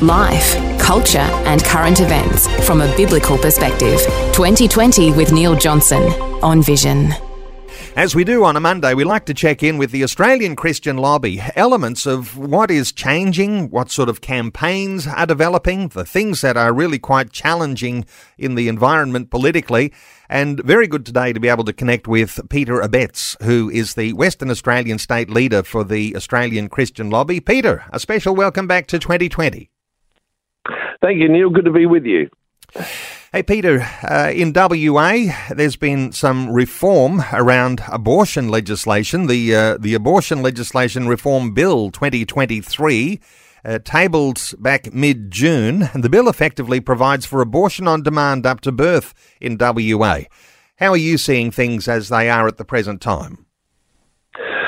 Life, culture, and current events from a biblical perspective. 2020 with Neil Johnson on Vision. As we do on a Monday, we like to check in with the Australian Christian Lobby, elements of what is changing, what sort of campaigns are developing, the things that are really quite challenging in the environment politically. And very good today to be able to connect with Peter Abetz, who is the Western Australian state leader for the Australian Christian Lobby. Peter, a special welcome back to 2020. Thank you, Neil. Good to be with you. Hey, Peter, uh, in WA, there's been some reform around abortion legislation. The, uh, the Abortion Legislation Reform Bill 2023, uh, tabled back mid June, the bill effectively provides for abortion on demand up to birth in WA. How are you seeing things as they are at the present time?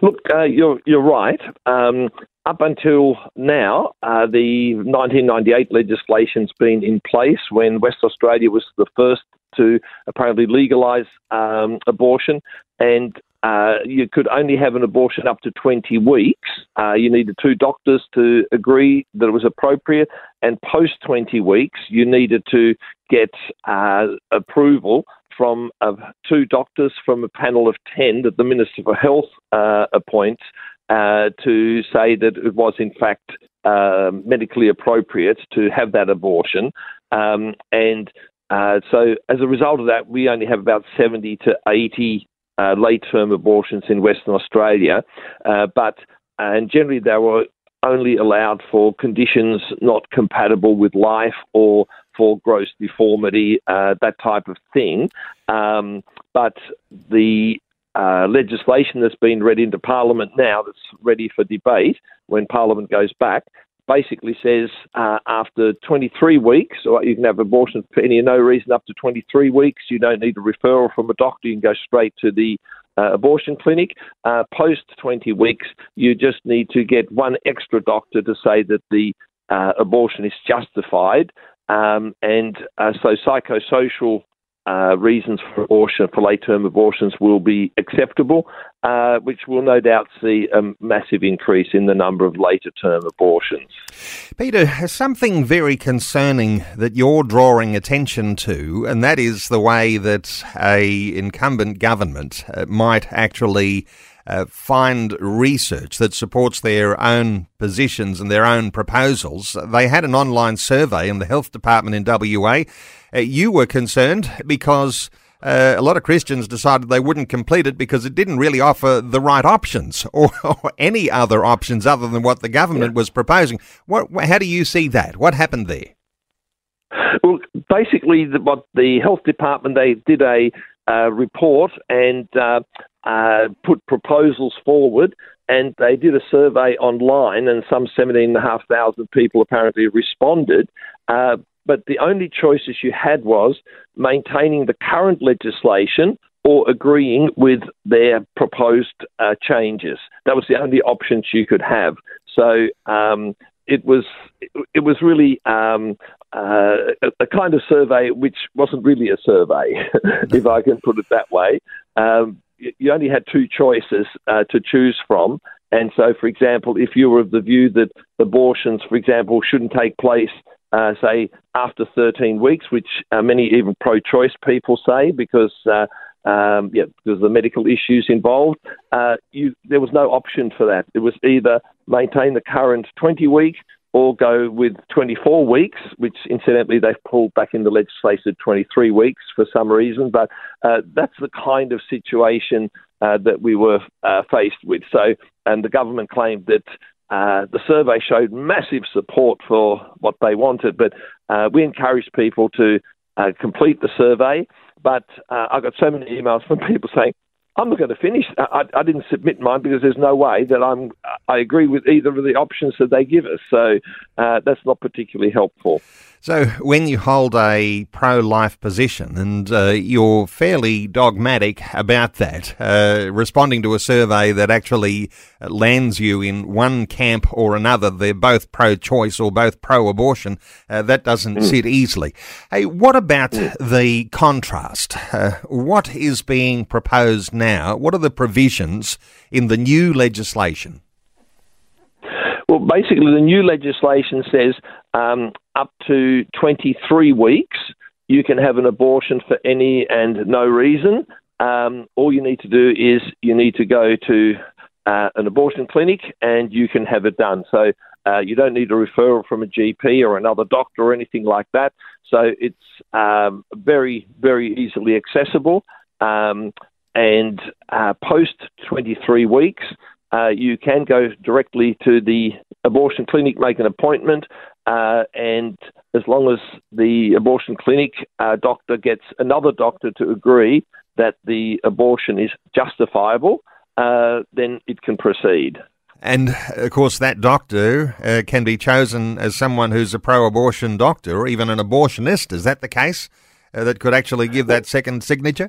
Look, uh, you're you're right. Um, up until now, uh, the 1998 legislation's been in place when West Australia was the first to apparently legalise um, abortion, and uh, you could only have an abortion up to 20 weeks. Uh, you needed two doctors to agree that it was appropriate, and post 20 weeks, you needed to get uh, approval from uh, two doctors from a panel of 10 that the Minister for Health uh, appoints uh, to say that it was, in fact, uh, medically appropriate to have that abortion. Um, and uh, so, as a result of that, we only have about 70 to 80 uh, late term abortions in Western Australia. but and generally, they were only allowed for conditions not compatible with life or for gross deformity, uh, that type of thing. Um, but the uh, legislation that's been read into Parliament now, that's ready for debate when Parliament goes back, basically says uh, after 23 weeks, or you can have abortion for any or no reason up to 23 weeks. You don't need a referral from a doctor. You can go straight to the uh, abortion clinic. Uh, post 20 weeks, you just need to get one extra doctor to say that the uh, abortion is justified. Um, and uh, so psychosocial uh, reasons for abortion, for late term abortions, will be acceptable, uh, which will no doubt see a massive increase in the number of later term abortions. Peter, something very concerning that you're drawing attention to, and that is the way that a incumbent government uh, might actually uh, find research that supports their own positions and their own proposals. They had an online survey in the health department in WA. Uh, you were concerned because uh, a lot of Christians decided they wouldn't complete it because it didn't really offer the right options or, or any other options other than what the government yeah. was proposing. What, how do you see that? What happened there? Well, basically, the, what the health department they did a uh, report and uh, uh, put proposals forward, and they did a survey online, and some 17,500 people apparently responded. Uh, but the only choices you had was maintaining the current legislation or agreeing with their proposed uh, changes. That was the only options you could have. So um, it was it was really um, uh, a, kind of survey which wasn't really a survey, if I can put it that way. Um, you only had two choices uh, to choose from. And so, for example, if you were of the view that abortions, for example, shouldn't take place, uh, say, after 13 weeks, which uh, many even pro choice people say because. Uh, um, yeah, because of the medical issues involved, uh, you, there was no option for that. It was either maintain the current 20 week or go with 24 weeks, which incidentally they've pulled back in the legislation 23 weeks for some reason. But uh, that's the kind of situation uh, that we were uh, faced with. So, and the government claimed that. Uh, the survey showed massive support for what they wanted, but uh, we encouraged people to uh, complete the survey. But I got so many emails from people saying, I'm not going to finish. I, I, didn't submit mine because there's no way that I'm. I agree with either of the options that they give us. So uh, that's not particularly helpful. So, when you hold a pro life position and uh, you're fairly dogmatic about that, uh, responding to a survey that actually lands you in one camp or another, they're both pro choice or both pro abortion, uh, that doesn't mm. sit easily. Hey, what about mm. the contrast? Uh, what is being proposed now? What are the provisions in the new legislation? Well, basically, the new legislation says um, up to 23 weeks, you can have an abortion for any and no reason. Um, all you need to do is you need to go to uh, an abortion clinic and you can have it done. So uh, you don't need a referral from a GP or another doctor or anything like that. So it's um, very, very easily accessible. Um, and uh, post 23 weeks, uh, you can go directly to the abortion clinic, make an appointment, uh, and as long as the abortion clinic uh, doctor gets another doctor to agree that the abortion is justifiable, uh, then it can proceed. And of course, that doctor uh, can be chosen as someone who's a pro abortion doctor or even an abortionist. Is that the case? Uh, that could actually give that second signature?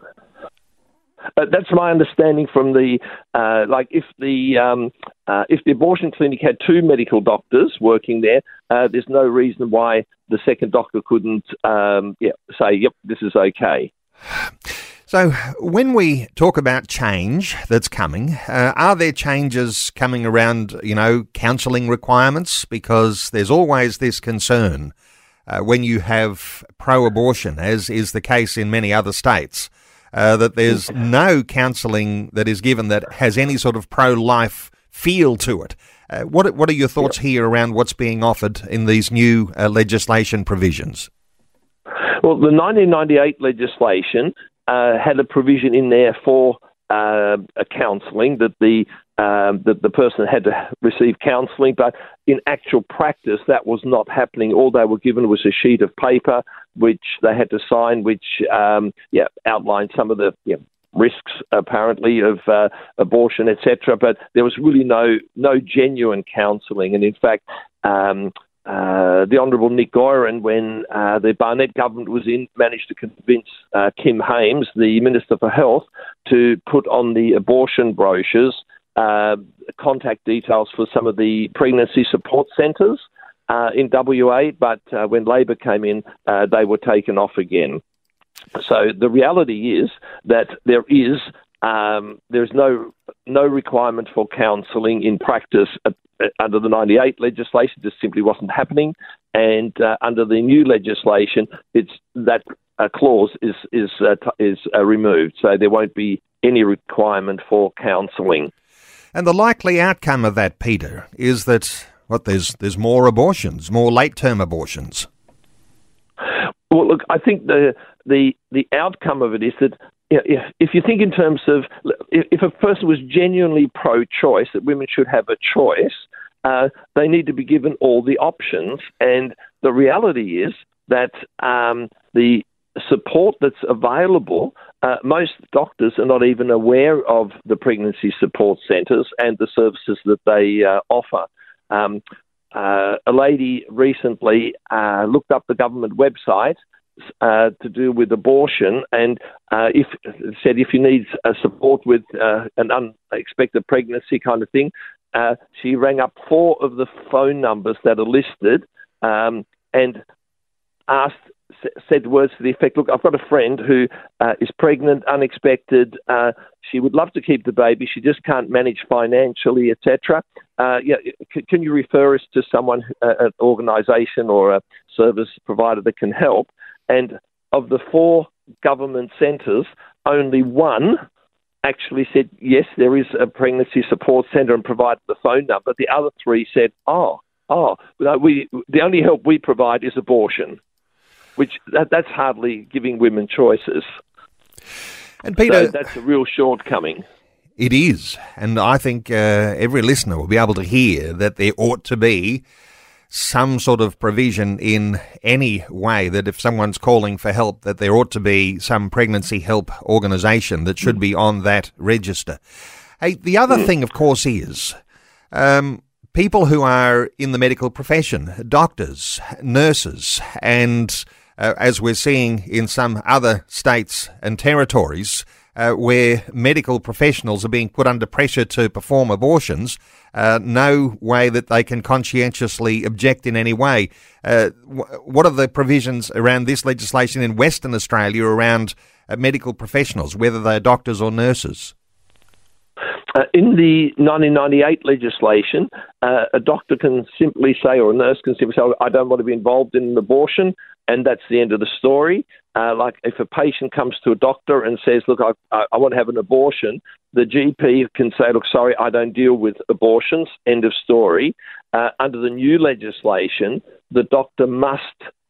Uh, that's my understanding from the uh, like if the um, uh, if the abortion clinic had two medical doctors working there, uh, there's no reason why the second doctor couldn't um, yeah, say yep this is okay. So, when we talk about change that's coming, uh, are there changes coming around, you know, counselling requirements? Because there's always this concern uh, when you have pro abortion, as is the case in many other states, uh, that there's no counselling that is given that has any sort of pro life feel to it. Uh, what, what are your thoughts here around what's being offered in these new uh, legislation provisions? Well, the 1998 legislation uh, had a provision in there for uh, a counselling that the um, that the person had to receive counselling, but in actual practice, that was not happening. All they were given was a sheet of paper which they had to sign, which um, yeah outlined some of the yeah, risks apparently of uh, abortion, etc. But there was really no no genuine counselling, and in fact. Um, uh, the Honourable Nick Goiran, when uh, the Barnett government was in, managed to convince uh, Kim Hames, the Minister for Health, to put on the abortion brochures uh, contact details for some of the pregnancy support centres uh, in WA, but uh, when Labor came in, they were taken off again. So the reality is that there is um, there's no no requirement for counselling in practice at, at, under the 98 legislation. Just simply wasn't happening, and uh, under the new legislation, it's that uh, clause is is uh, is uh, removed. So there won't be any requirement for counselling. And the likely outcome of that, Peter, is that what there's there's more abortions, more late term abortions. Well, look, I think the the the outcome of it is that if, if you think in terms of if a person was genuinely pro-choice, that women should have a choice, uh, they need to be given all the options. And the reality is that um, the support that's available, uh, most doctors are not even aware of the pregnancy support centres and the services that they uh, offer. Um, uh, a lady recently uh, looked up the government website uh, to do with abortion, and uh, if said if you need uh, support with uh, an unexpected pregnancy kind of thing, she rang up four of the phone numbers that are listed um, and asked said words to the effect, "Look, I've got a friend who uh, is pregnant, unexpected. Uh, she would love to keep the baby. She just can't manage financially, etc. Uh, yeah, can you refer us to someone, uh, an organisation or a service provider that can help?" And of the four government centres, only one actually said, yes, there is a pregnancy support centre and provided the phone number. The other three said, oh, oh, we, the only help we provide is abortion, which that, that's hardly giving women choices. And Peter, so that's a real shortcoming. It is. And I think uh, every listener will be able to hear that there ought to be some sort of provision in any way that if someone's calling for help, that there ought to be some pregnancy help organisation that should be on that register. Hey, the other thing, of course, is um, people who are in the medical profession, doctors, nurses, and uh, as we're seeing in some other states and territories, uh, where medical professionals are being put under pressure to perform abortions, uh, no way that they can conscientiously object in any way. Uh, what are the provisions around this legislation in Western Australia around uh, medical professionals, whether they're doctors or nurses? Uh, in the 1998 legislation, uh, a doctor can simply say, or a nurse can simply say, I don't want to be involved in an abortion, and that's the end of the story. Uh, like if a patient comes to a doctor and says, Look, I, I, I want to have an abortion, the GP can say, Look, sorry, I don't deal with abortions, end of story. Uh, under the new legislation, the doctor must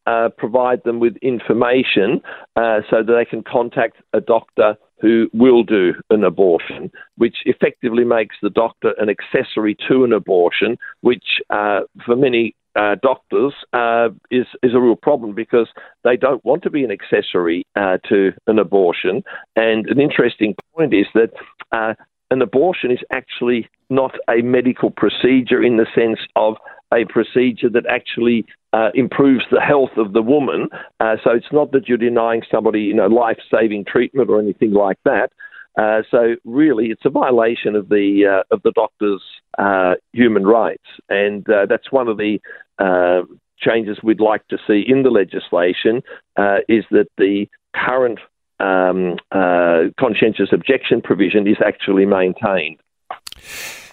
uh, provide them with information uh, so that they can contact a doctor who will do an abortion, which effectively makes the doctor an accessory to an abortion, which uh, for many uh, doctors uh, is is a real problem because they don't want to be an accessory uh, to an abortion. And an interesting point is that uh, an abortion is actually not a medical procedure in the sense of a procedure that actually uh, improves the health of the woman. Uh, so it's not that you're denying somebody, you know, life-saving treatment or anything like that. Uh, so really, it's a violation of the uh, of the doctor's uh, human rights, and that's one of the Uh, changes we'd like to see in the legislation. Uh, is that the current um, uh, conscientious objection provision is actually maintained.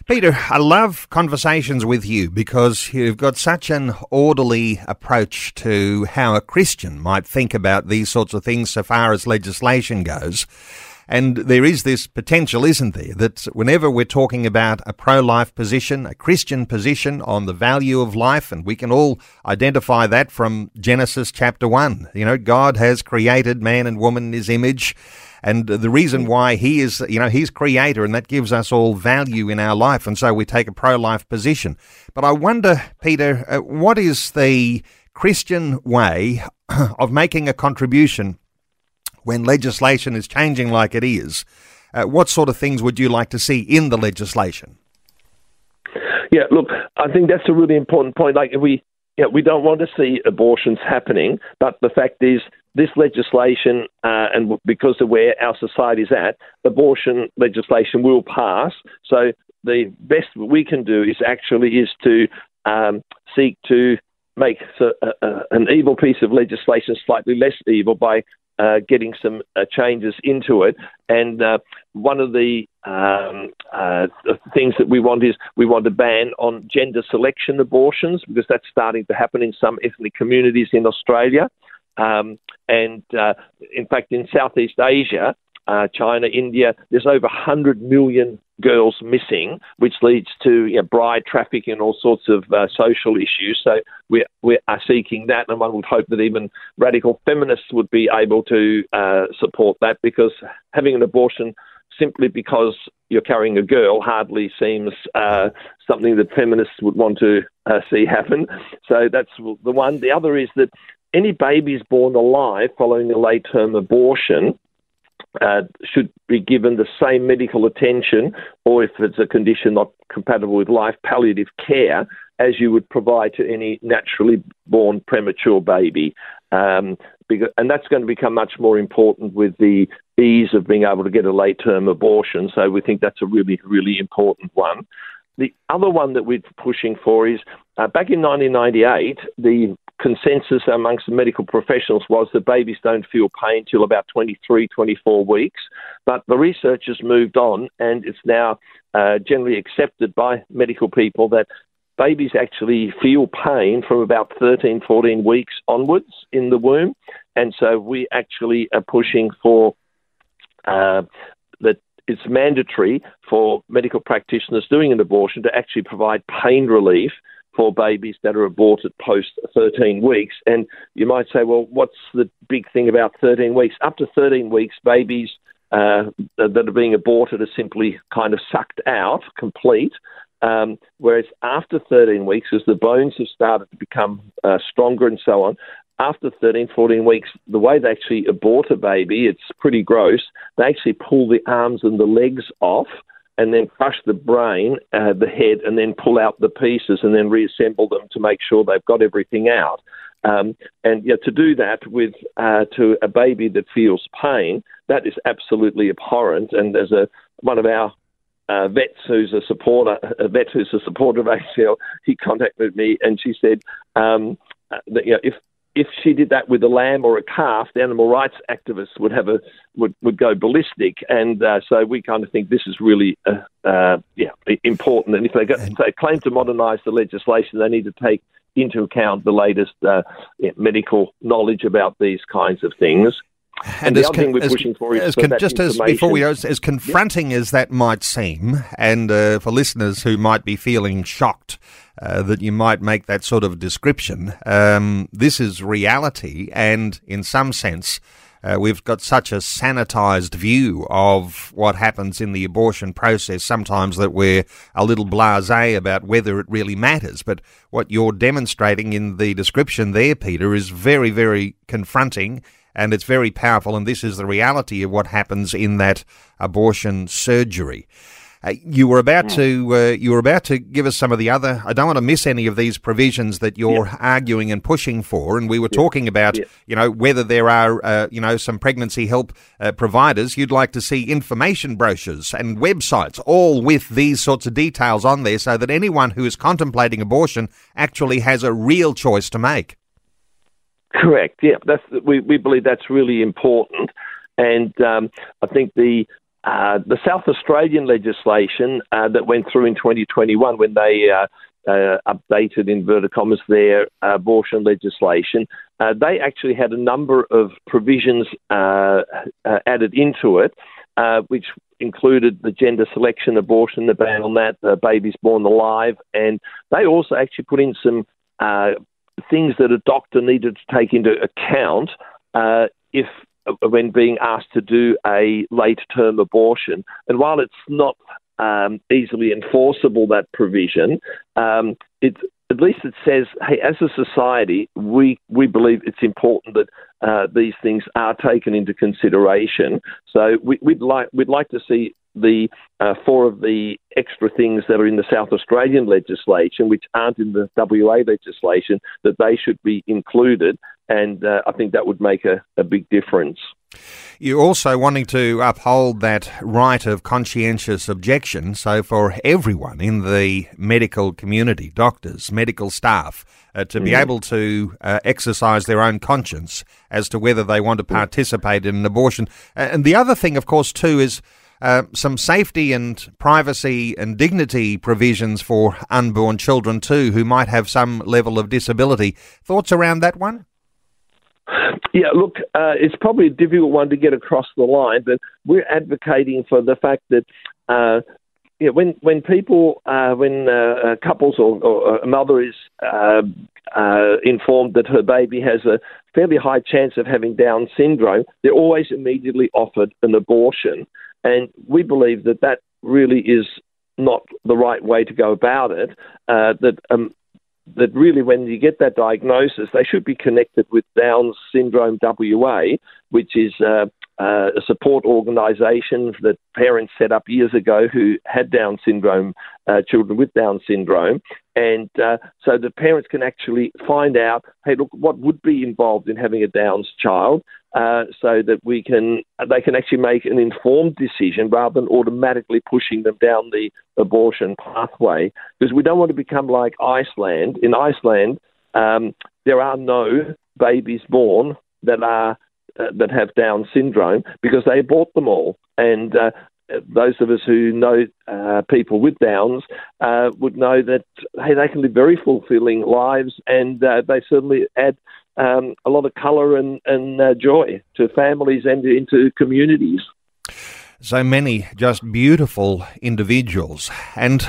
Peter, I love conversations with you because you've got such an orderly approach to how a Christian might think about these sorts of things so far as legislation goes. And there is this potential, isn't there, that whenever we're talking about a pro life position, a Christian position on the value of life, and we can all identify that from Genesis chapter 1. You know, God has created man and woman in his image. And the reason why he is, you know, he's creator and that gives us all value in our life. And so we take a pro life position. But I wonder, Peter, uh, what is the Christian way of making a contribution when legislation is changing like it is, uh, what sort of things would you like to see in the legislation? Yeah, look, I think that's a really important point. Like, we, yeah, we don't want to see abortions happening, but the fact is, this legislation, uh, and because of where our society is at, abortion legislation will pass. So the best we can do is actually is to um, seek to make uh, uh, an evil piece of legislation slightly less evil by uh, getting some uh, changes into it. And uh, one of the, um, uh, things that we want is we want to ban on gender selection abortions because that's starting to happen in some ethnic communities in Australia. Um, and uh, in fact, in Southeast Asia, uh, China, India, there's over 100 million girls missing, which leads to you know, bride trafficking and all sorts of uh, social issues. So we, we are seeking that, and one would hope that even radical feminists would be able to uh, support that because having an abortion simply because you're carrying a girl hardly seems uh, something that feminists would want to uh, see happen. So that's the one. The other is that any babies born alive following a late term abortion uh, should be given the same medical attention, or if it's a condition not compatible with life, palliative care, as you would provide to any naturally born premature baby. Um, because, and that's going to become much more important with the ease of being able to get a late term abortion. So we think that's a really, really important one. The other one that we're pushing for is uh, back in 1998, the consensus amongst the medical professionals was that babies don't feel pain till about 23, 24 weeks. But the research has moved on, and it's now uh, generally accepted by medical people that babies actually feel pain from about 13, 14 weeks onwards in the womb. And so we actually are pushing for uh, that it's mandatory for medical practitioners doing an abortion to actually provide pain relief for babies that are aborted post 13 weeks. And you might say, well, what's the big thing about 13 weeks? Up to 13 weeks, babies uh, that are being aborted are simply kind of sucked out, complete. Um, whereas after 13 weeks, as the bones have started to become uh, stronger and so on, after 13, 14 weeks, the way they actually abort a baby, it's pretty gross. They actually pull the arms and the legs off and then crush the brain, uh, the head, and then pull out the pieces and then reassemble them to make sure they've got everything out. Um, and yeah, to do that with uh, to a baby that feels pain, that is absolutely abhorrent. And as a one of our uh, vets who's a supporter, a vet who's a supporter of ACL, he contacted me and she said um, that you know, if if she did that with a lamb or a calf, the animal rights activists would have a would, would go ballistic, and uh, so we kind of think this is really uh, uh, yeah important. And if they, got, if they claim to modernise the legislation, they need to take into account the latest uh, yeah, medical knowledge about these kinds of things. And, and the other con- thing we're as, pushing for is con- just as before we as, as confronting yeah. as that might seem, and uh, for listeners who might be feeling shocked uh, that you might make that sort of description, um, this is reality, and in some sense. Uh, we've got such a sanitized view of what happens in the abortion process sometimes that we're a little blasé about whether it really matters. But what you're demonstrating in the description there, Peter, is very, very confronting and it's very powerful. And this is the reality of what happens in that abortion surgery. Uh, you were about mm. to uh, you were about to give us some of the other. I don't want to miss any of these provisions that you're yeah. arguing and pushing for. And we were yeah. talking about yeah. you know whether there are uh, you know some pregnancy help uh, providers. You'd like to see information brochures and websites all with these sorts of details on there, so that anyone who is contemplating abortion actually has a real choice to make. Correct. Yeah, that's we we believe that's really important, and um, I think the uh, the South Australian legislation uh, that went through in 2021 when they uh, uh, updated inverted commas their abortion legislation, uh, they actually had a number of provisions uh, added into it, which included the gender selection abortion, the ban on that, the babies born alive, and they also actually put in some things that a doctor needed to take into account uh, if uh, when being asked to do a late term abortion. And while it's not um, easily enforceable, that provision, um, it, at least it says, hey, as a society, we, we believe it's important that uh, these things are taken into consideration. So we, would like we'd like to see the uh, four of the extra things that are in the South Australian legislation, which aren't in the WA legislation, that they should be included. And uh, I think that would make a, a big difference. You're also wanting to uphold that right of conscientious objection. So, for everyone in the medical community, doctors, medical staff, uh, to mm-hmm. be able to uh, exercise their own conscience as to whether they want to participate in an abortion. And the other thing, of course, too, is uh, some safety and privacy and dignity provisions for unborn children too, who might have some level of disability. Thoughts around that one? Yeah, look, uh, it's probably a difficult one to get across the line, but we're advocating for the fact that uh, when when people uh, when uh, couples or, or, a mother is uh, uh, informed that her baby has a fairly high chance of having Down syndrome, they're always immediately offered an abortion. And we believe that that really is not the right way to go about it. Uh, that um, that really, when you get that diagnosis, they should be connected with Down syndrome WA, which is uh, uh, a support organisation that parents set up years ago who had Down syndrome, uh, children with Down syndrome, and uh, so the parents can actually find out, hey, look, what would be involved in having a Downs child, uh, so that we can they can actually make an informed decision rather than automatically pushing them down the abortion pathway, because we don't want to become like Iceland. In Iceland, um, there are no babies born that are uh, that have Down syndrome because they abort them all. And uh, those of us who know uh, people with Downs uh, would know that hey, they can live very fulfilling lives, and uh, they certainly add um, a lot of colour and, and uh, joy to families and into communities so many just beautiful individuals. And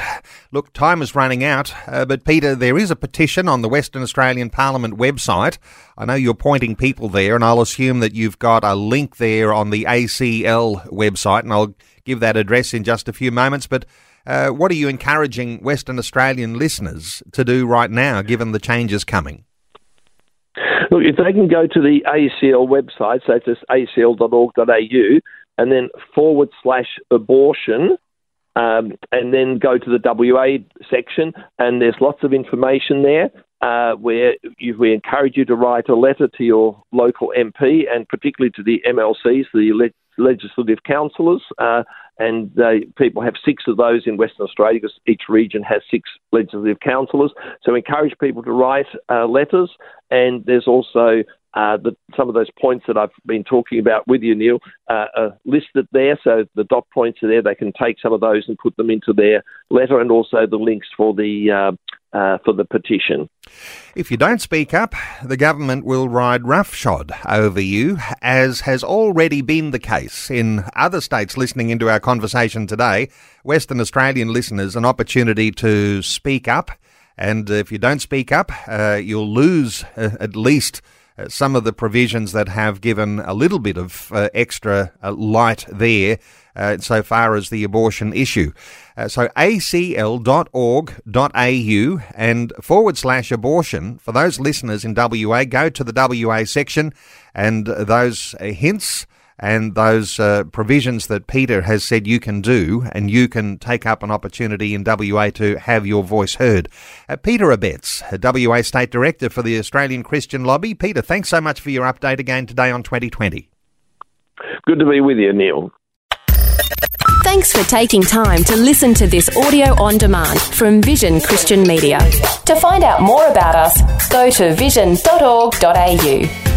look, time is running out, uh, but Peter, there is a petition on the Western Australian Parliament website. I know you're pointing people there, and I'll assume that you've got a link there on the ACL website, and I'll give that address in just a few moments. But Uh, what are you encouraging Western Australian listeners to do right now, given the changes coming? Look, if they can go to the ACL website, so it's just acl.org.au, and then forward slash abortion, um, and then go to the WA section, and there's lots of information there. Uh, where you, we encourage you to write a letter to your local MP and particularly to the MLCs, the legislative councillors, uh, and uh, people have six of those in Western Australia because each region has six legislative councillors. So encourage people to write uh, letters, and there's also uh, the, some of those points that I've been talking about with you, Neil, uh, are listed there. So the dot points are there. They can take some of those and put them into their letter, and also the links for the uh, uh, for the petition. If you don't speak up, the government will ride roughshod over you, as has already been the case in other states listening into our conversation today. Western Australian listeners an opportunity to speak up, and if you don't speak up, uh, you'll lose uh, at least uh, some of the provisions that have given a little bit of uh, extra uh, light there uh, so far as the abortion issue. Uh, so acl.org.au and forward slash abortion. For those listeners in WA, go to the WA section and those hints and those uh, provisions that Peter has said you can do, and you can take up an opportunity in WA to have your voice heard. Uh, Peter Abetz, WA State Director for the Australian Christian Lobby. Peter, thanks so much for your update again today on 2020. Good to be with you, Neil. Thanks for taking time to listen to this audio on demand from Vision Christian Media. To find out more about us, go to vision.org.au.